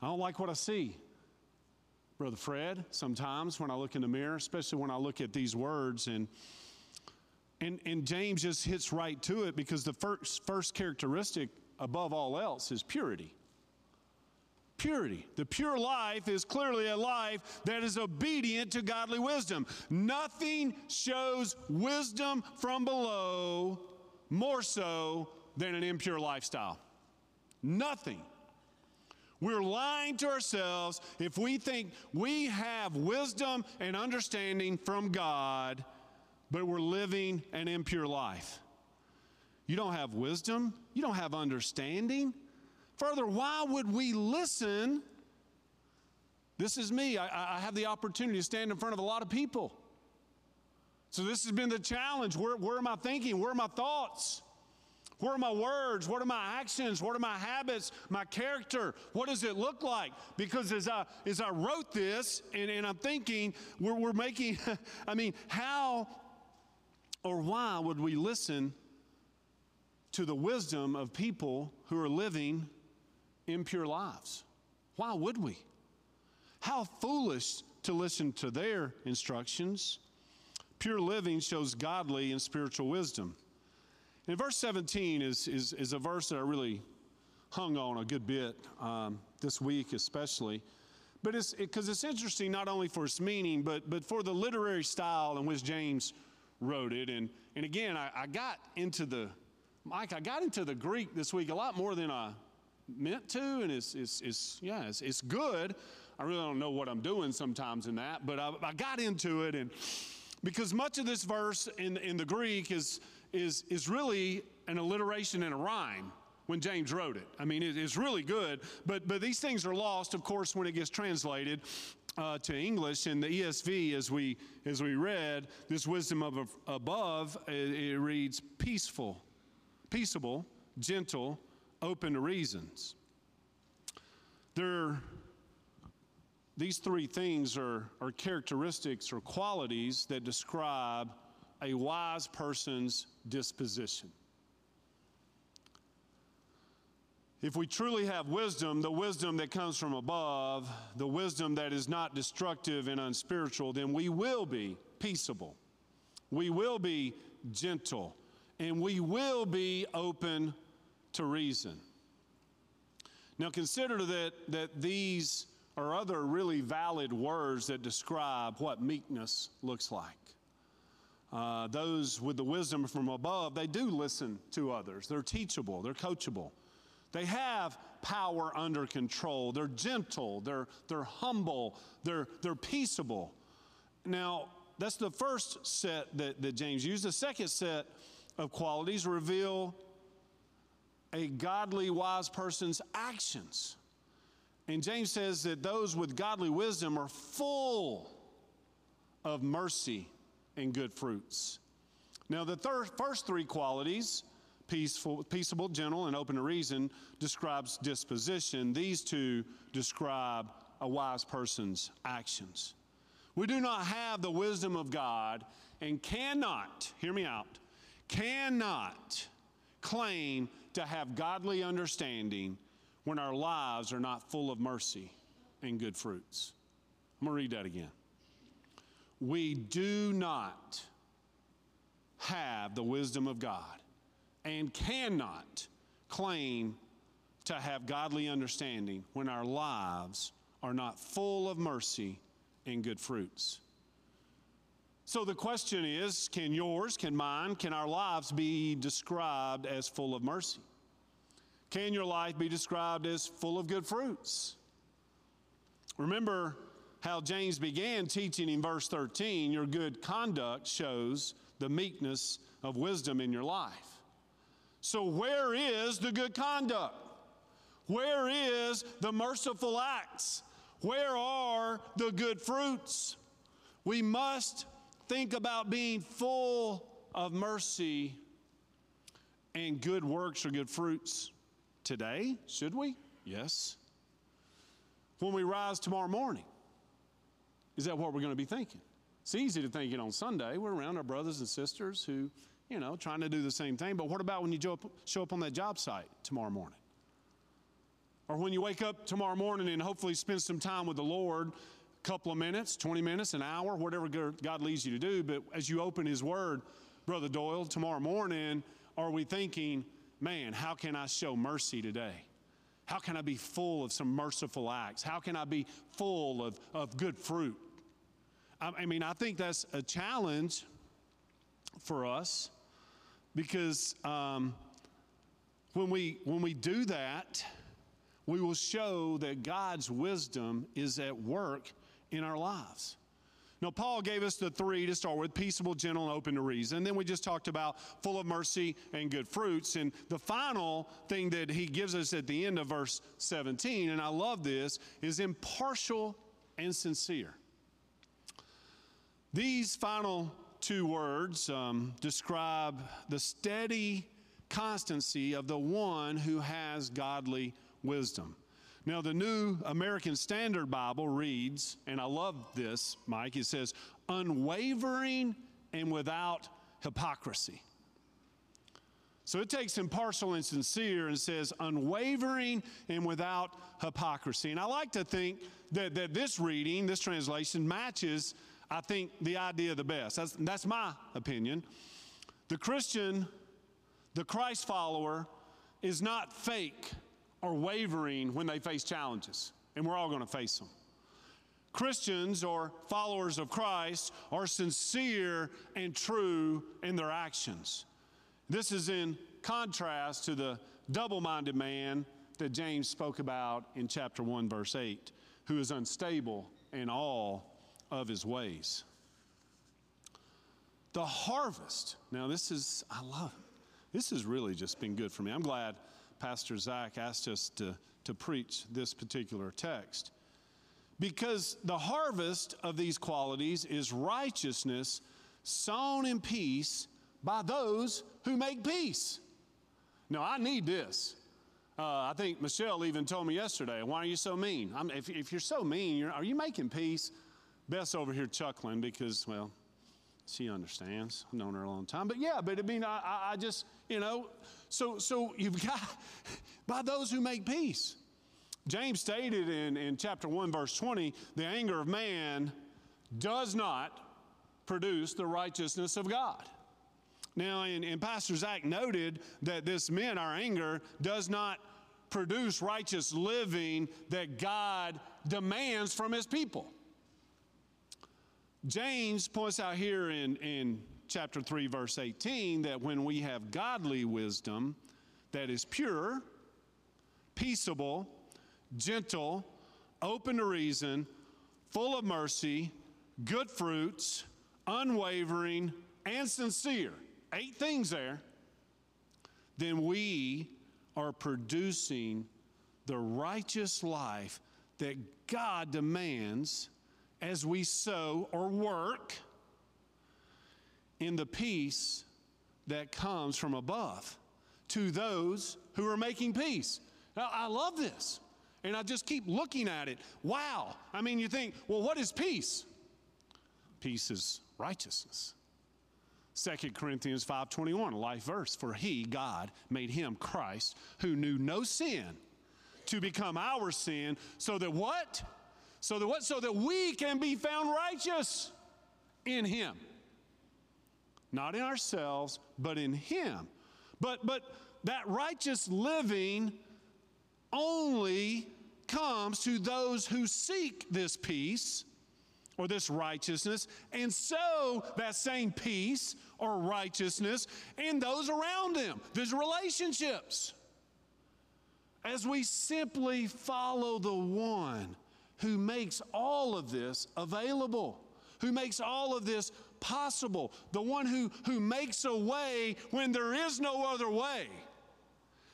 I don't like what I see. Brother Fred, sometimes when I look in the mirror, especially when I look at these words, and and, and James just hits right to it because the first, first characteristic above all else is purity. Purity. The pure life is clearly a life that is obedient to godly wisdom. Nothing shows wisdom from below more so than an impure lifestyle. Nothing. We're lying to ourselves if we think we have wisdom and understanding from God, but we're living an impure life. You don't have wisdom, you don't have understanding. Further, why would we listen? This is me. I, I have the opportunity to stand in front of a lot of people. So, this has been the challenge. Where, where am I thinking? Where are my thoughts? Where are my words? What are my actions? What are my habits? My character? What does it look like? Because as I, as I wrote this and, and I'm thinking, we're, we're making, I mean, how or why would we listen to the wisdom of people who are living impure lives? Why would we? How foolish to listen to their instructions Pure living shows godly and spiritual wisdom. And verse 17 is, is, is a verse that I really hung on a good bit um, this week, especially. But it's because it, it's interesting not only for its meaning, but, but for the literary style in which James wrote it. And, and again, I, I got into the, Mike, I got into the Greek this week a lot more than I meant to. And it's, it's, it's yeah, it's, it's good. I really don't know what I'm doing sometimes in that, but I, I got into it and because much of this verse in, in the Greek is, is, is really an alliteration and a rhyme when James wrote it. I mean, it, it's really good, but, but these things are lost, of course, when it gets translated. Uh, to English in the ESV, as we as we read, this wisdom of above, it, it reads peaceful, peaceable, gentle, open to reasons. There these three things are, are characteristics or qualities that describe a wise person's disposition. If we truly have wisdom, the wisdom that comes from above, the wisdom that is not destructive and unspiritual, then we will be peaceable. We will be gentle. And we will be open to reason. Now consider that, that these or other really valid words that describe what meekness looks like. Uh, those with the wisdom from above, they do listen to others. They're teachable, they're coachable. They have power under control. They're gentle, they're, they're humble, they're, they're peaceable. Now, that's the first set that, that James used. The second set of qualities reveal a godly, wise person's actions. And James says that those with godly wisdom are full of mercy and good fruits. Now, the third, first three qualities, peaceful, peaceable, gentle, and open to reason, describes disposition. These two describe a wise person's actions. We do not have the wisdom of God and cannot, hear me out, cannot claim to have godly understanding when our lives are not full of mercy and good fruits. I'm going to read that again. we do not have the wisdom of God and cannot claim to have godly understanding when our lives are not full of mercy and good fruits. So the question is can yours, can mine, can our lives be described as full of mercy? Can your life be described as full of good fruits? Remember how James began teaching in verse 13 your good conduct shows the meekness of wisdom in your life. So, where is the good conduct? Where is the merciful acts? Where are the good fruits? We must think about being full of mercy and good works or good fruits today, should we? Yes. When we rise tomorrow morning, is that what we're going to be thinking? It's easy to think it on Sunday. We're around our brothers and sisters who, you know, trying to do the same thing. But what about when you show up, on that job site tomorrow morning? Or when you wake up tomorrow morning and hopefully spend some time with the Lord, couple of minutes, 20 minutes, an hour, whatever God leads you to do. But as you open His Word, Brother Doyle, tomorrow morning, are we thinking, man, how can I show mercy today? How can I be full of some merciful acts? How can I be full of, of good fruit? I, I mean, I think that's a challenge for us because um, when, we, when we do that, we will show that God's wisdom is at work in our lives. Now, Paul gave us the three to start with peaceable, gentle, and open to reason. Then we just talked about full of mercy and good fruits. And the final thing that he gives us at the end of verse 17, and I love this, is impartial and sincere. These final two words um, describe the steady constancy of the one who has godly wisdom. Now, the New American Standard Bible reads, and I love this, Mike, it says, unwavering and without hypocrisy. So it takes impartial and sincere and says unwavering and without hypocrisy. And I like to think that, that this reading, this translation, matches, I think, the idea the best. That's, that's my opinion. The Christian, the Christ follower, is not fake are wavering when they face challenges, and we're all going to face them. Christians or followers of Christ are sincere and true in their actions. This is in contrast to the double minded man that James spoke about in chapter 1, verse 8, who is unstable in all of his ways. The harvest, now this is, I love. This has really just been good for me. I'm glad Pastor Zach asked us to, to preach this particular text. Because the harvest of these qualities is righteousness sown in peace by those who make peace. Now, I need this. Uh, I think Michelle even told me yesterday, why are you so mean? If, if, you're so mean, you're, are you making peace? Beth's over here chuckling because, well, she understands. I've known her a long time. But yeah, but I mean, I, I just, you know, so, so you've got, by those who make peace. James stated in, in chapter 1, verse 20, the anger of man does not produce the righteousness of God. Now, and, and Pastor Zach noted that this meant our anger does not produce righteous living that God demands from his people. James points out here in, in chapter 3, verse 18, that when we have godly wisdom that is pure, peaceable, gentle, open to reason, full of mercy, good fruits, unwavering, and sincere, eight things there, then we are producing the righteous life that God demands as we sow or work in the peace that comes from above to those who are making peace. Now, I love this. And I just keep looking at it. Wow. I mean, you think, well, what is peace? Peace is righteousness. 2 Corinthians 5:21, a life verse, for he, God, made him Christ, who knew no sin, to become our sin, so that what? So that what? So that we can be found righteous in Him. Not in ourselves, but in Him. But, but that righteous living only comes to those who seek this peace or this righteousness and sow that same peace or righteousness in those around them. There's relationships. As we simply follow the one who makes all of this available, who makes all of this possible, the one who, who makes a way when there is no other way,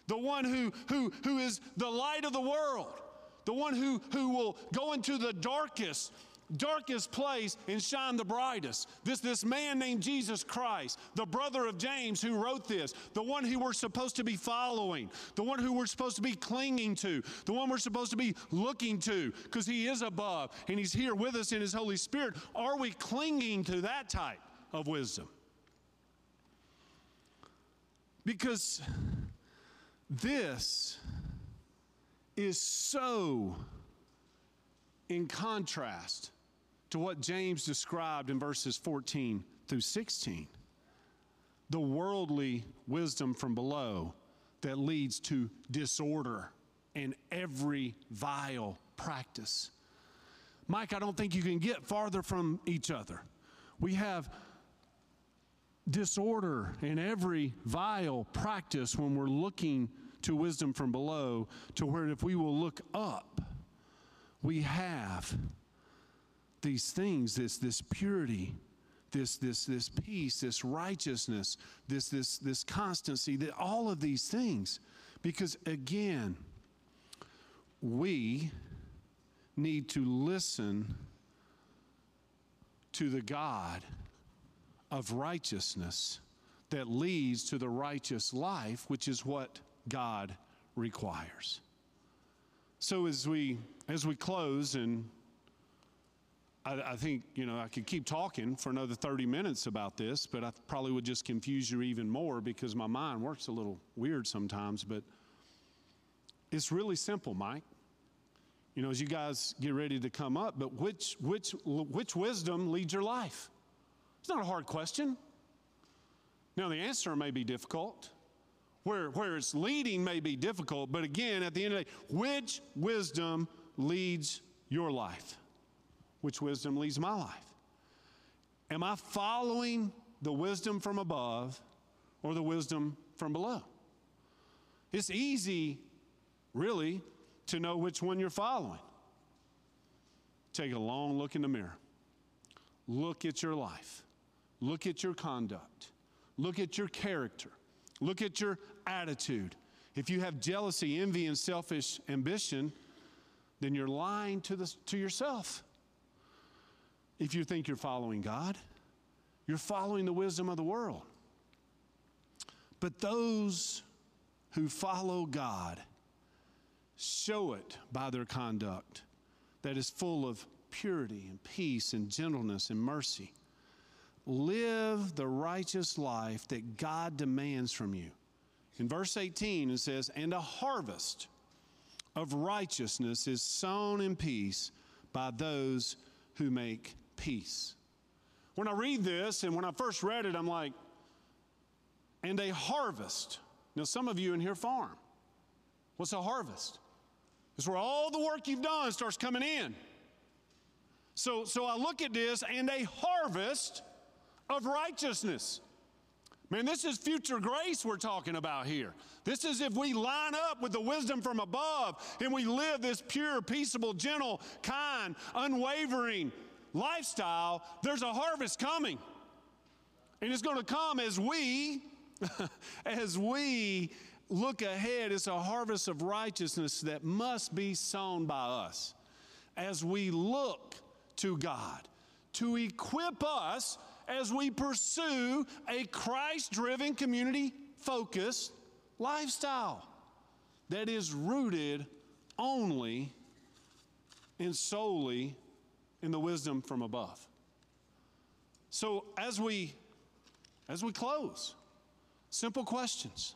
the one who, who, who is the light of the world, the one who, who will go into the darkest darkest place and shine the brightest. This, this man named Jesus Christ, the brother of James who wrote this, the one who we're supposed to be following, the one who we're supposed to be clinging to, the one we're supposed to be looking to because he is above and he's here with us in his Holy Spirit. Are we clinging to that type of wisdom? Because this is so in contrast to what James described in verses 14 through 16 the worldly wisdom from below that leads to disorder and every vile practice. Mike, I don't think you can get farther from each other. We have disorder in every vile practice when we're looking to wisdom from below, to where if we will look up, we have these things, this, this purity, this, this, this peace, this righteousness, this, this, this constancy, that all of these things. Because again, we need to listen to the God of righteousness that leads to the righteous life, which is what God requires. So as we as we close and I, I, think, you know, I could keep talking for another 30 minutes about this, but I probably would just confuse you even more because my mind works a little weird sometimes. But it's really simple, Mike. You know, as you guys get ready to come up, but which, which, which wisdom leads your life? It's not a hard question. Now, the answer may be difficult. Where, where it's leading may be difficult, but again, at the end of the day, which wisdom leads your life? Which wisdom leads my life? Am I following the wisdom from above or the wisdom from below? It's easy, really, to know which one you're following. Take a long look in the mirror. Look at your life. Look at your conduct. Look at your character. Look at your attitude. If you have jealousy, envy, and selfish ambition, then you're lying to, the, to yourself if you think you're following God. You're following the wisdom of the world. But those who follow God show it by their conduct that is full of purity and peace and gentleness and mercy. Live the righteous life that God demands from you. In verse 18, it says, And a harvest of righteousness is sown in peace by those who make peace. When I read this, and when I first read it, I'm like, and a harvest. Now, some of you in here farm. What's a harvest? It's where all the work you've done starts coming in. So, so I look at this and a harvest of righteousness. Man, this is future grace we're talking about here. This is if we line up with the wisdom from above and we live this pure, peaceable, gentle, kind, unwavering, lifestyle, there's a harvest coming. And it's going to come as we, as we look ahead. It's a harvest of righteousness that must be sown by us as we look to God to equip us as we pursue a Christ driven, community focused lifestyle that is rooted only and solely in the wisdom from above. So as we as we close, simple questions.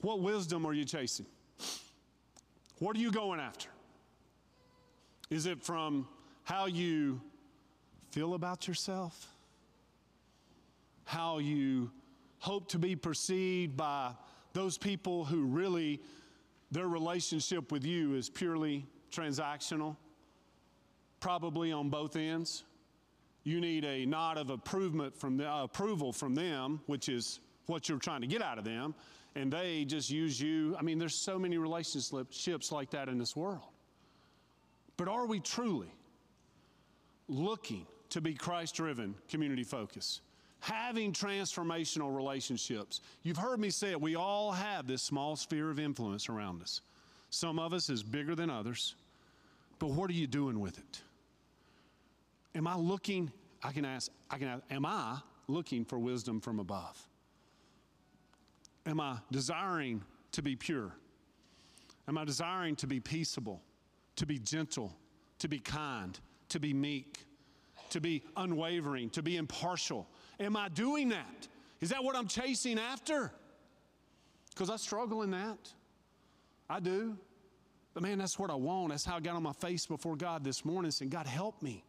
What wisdom are you chasing? What are you going after? Is it from how you feel about yourself, how you hope to be perceived by those people who really their relationship with you is purely transactional, probably on both ends. You need a nod of approval from, the, uh, approval from them, which is what you're trying to get out of them, and they just use you. I mean, there's so many relationships like that in this world. But are we truly looking to be Christ driven, community focused? having transformational relationships. You've heard me say it, we all have this small sphere of influence around us. Some of us is bigger than others, but what are you doing with it? Am I looking, I can ask, I can ask, am I looking for wisdom from above? Am I desiring to be pure? Am I desiring to be peaceable, to be gentle, to be kind, to be meek, to be unwavering, to be impartial, Am I doing that? Is that what I'm chasing after? Because I struggle in that. I do. But man, that's what I want. That's how I got on my face before God this morning saying, God, help me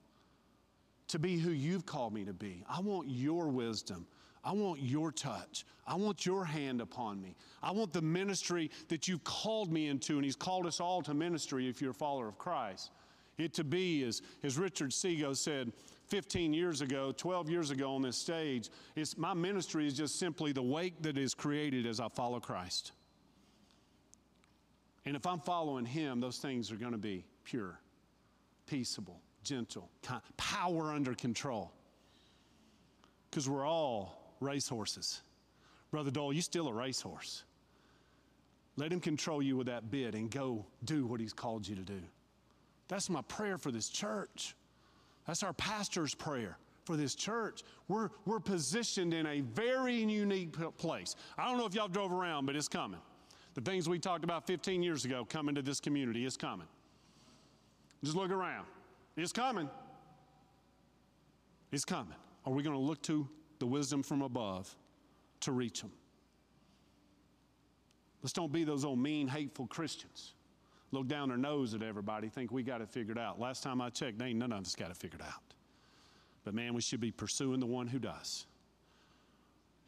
to be who you've called me to be. I want your wisdom. I want your touch. I want your hand upon me. I want the ministry that you've called me into, and He's called us all to ministry if you're a follower of Christ. It to be, as, as Richard Seago said, 15 years ago, 12 years ago on this stage, is my ministry is just simply the wake that is created as I follow Christ. And if I'm following Him, those things are going to be pure, peaceable, gentle, kind, power under control. Because we're all racehorses. Brother Dole, you're still a racehorse. Let Him control you with that bit and go do what He's called you to do. That's my prayer for this church. That's our pastor's prayer for this church. We're, we're positioned in a very unique place. I don't know if y'all drove around, but it's coming. The things we talked about 15 years ago coming to this community is coming. Just look around. It's coming. He's coming. Are we going to look to the wisdom from above to reach them? Let's don't be those old mean, hateful Christians look down their nose at everybody, think we got it figured out. Last time I checked, ain't none of us got it figured out. But man, we should be pursuing the one who does.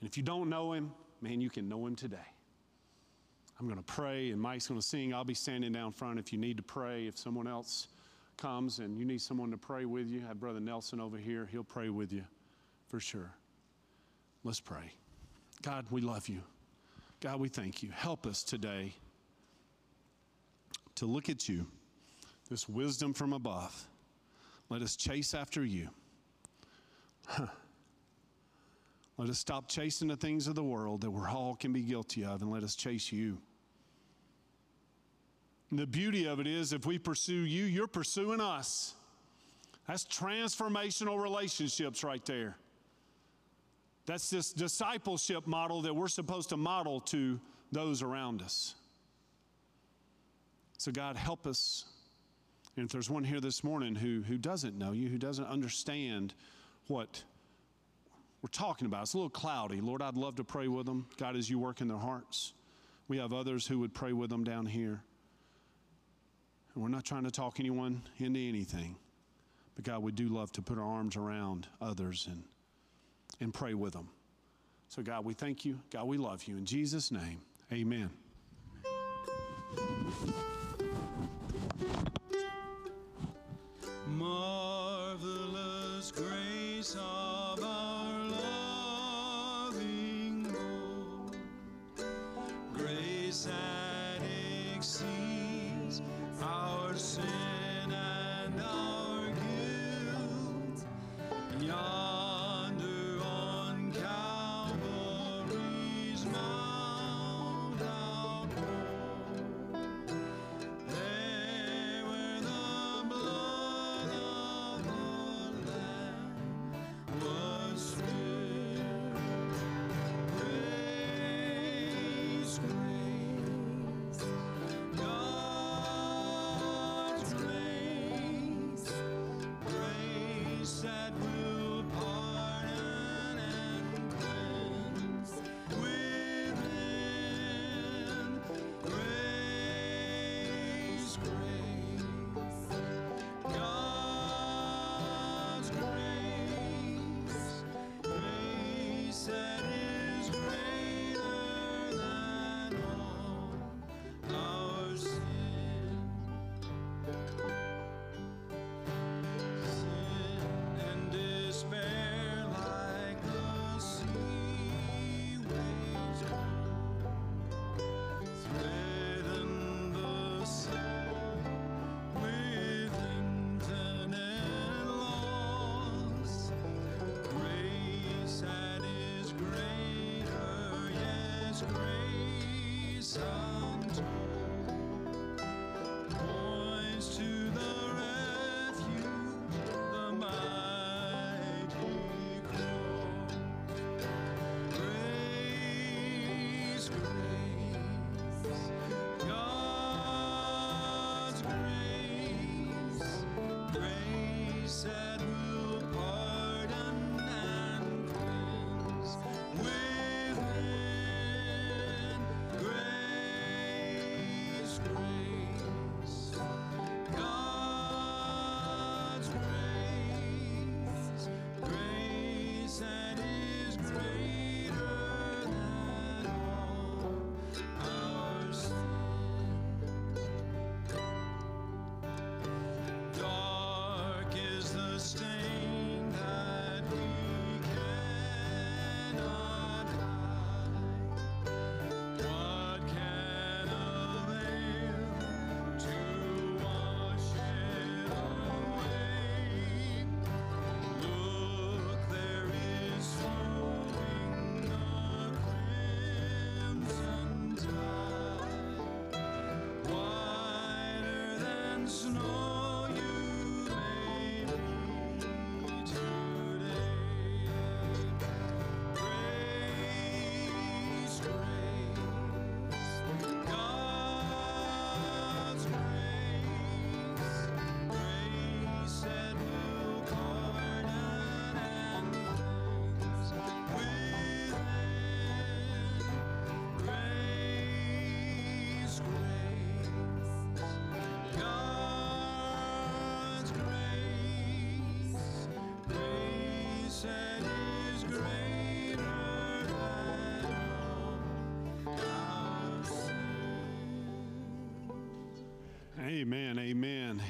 And if you don't know him, man, you can know him today. I'm going to pray, and Mike's going to sing. I'll be standing down front if you need to pray. If someone else comes and you need someone to pray with you, I have Brother Nelson over here. He'll pray with you for sure. Let's pray. God, we love you. God, we thank you. Help us today to look at you, this wisdom from above. Let us chase after you. Let us stop chasing the things of the world that we're all can be guilty of and let us chase you. And the beauty of it is, if we pursue you, you're pursuing us. That's transformational relationships right there. That's this discipleship model that we're supposed to model to those around us. So, God, help us. And if there's one here this morning who, who doesn't know you, who doesn't understand what we're talking about, it's a little cloudy. Lord, I'd love to pray with them. God, as you work in their hearts, we have others who would pray with them down here. And we're not trying to talk anyone into anything. But God, we do love to put our arms around others and, and pray with them. So, God, we thank you. God, we love you. In Jesus' name, amen.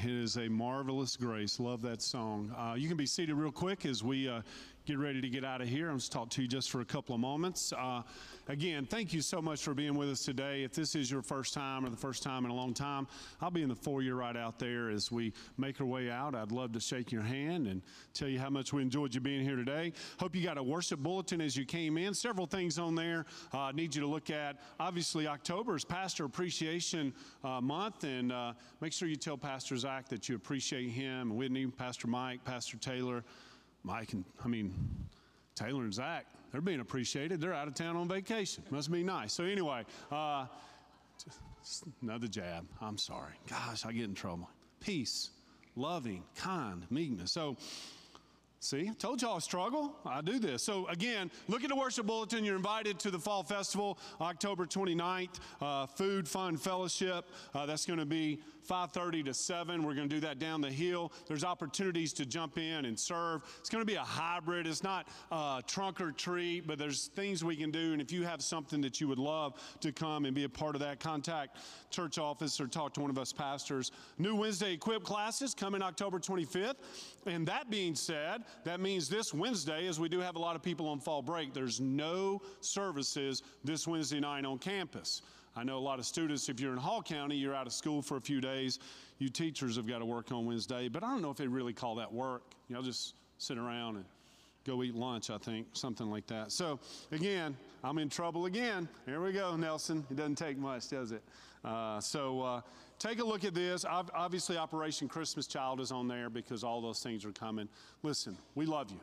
It is a marvelous grace. Love that song. Uh, you can be seated real quick as we uh, get ready to get out of here. I'm just talk to you just for a couple of moments. Uh, again, thank you so much for being with us today. If this is your first time or the first time in a long time, I'll be in the foyer right out there as we make our way out. I'd love to shake your hand and tell you how much we enjoyed you being here today. Hope you got a worship bulletin as you came in. Several things on there uh, I need you to look at. Obviously, October is Pastor Appreciation uh, Month, and uh, make sure you tell Pastor Zach that you appreciate him, Whitney, Pastor Mike, Pastor Taylor. Mike and, I mean, Taylor and Zach, they're being appreciated. They're out of town on vacation. Must be nice. So, anyway, uh, another jab. I'm sorry. Gosh, I get in trouble. Peace, loving, kind, meekness. So, See, I told y'all I struggle. I do this. So, again, look at the worship bulletin. You're invited to the Fall Festival, October 29th. Uh, food, fun, fellowship. Uh, that's going to be 5.30 to 7 we're going to do that down the hill. There's opportunities to jump in and serve. It's going to be a hybrid. It's not uh, trunk or treat but there's things we can do. And if you have something that you would love to come and be a part of that contact church office or talk to one of us pastors. New wednesday equip classes coming october 25th and that being said that means this wednesday as we do have a lot of people on fall break there's no services this wednesday night on campus I know a lot of students, if you're in Hall County, you're out of school for a few days. You teachers have got to work on Wednesday, but I don't know if they really call that work. Know, just sit around and go eat lunch, I think, something like that. So, again, I'm in trouble again. Here we go, Nelson. It doesn't take much, does it? Uh, so, uh, take a look at this. Obviously, Operation Christmas Child is on there because all those things are coming. Listen, we love you.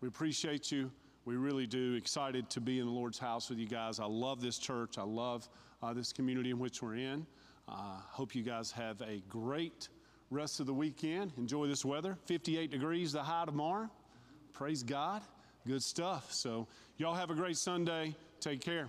We appreciate you. We really do. Excited to be in the Lord's house with you guys. I love this church. I love uh, this community in which we're in. Uh, hope you guys have a great rest of the weekend. Enjoy this weather. 58 degrees the high tomorrow. Praise God. Good stuff. So, y'all have a great Sunday. Take care.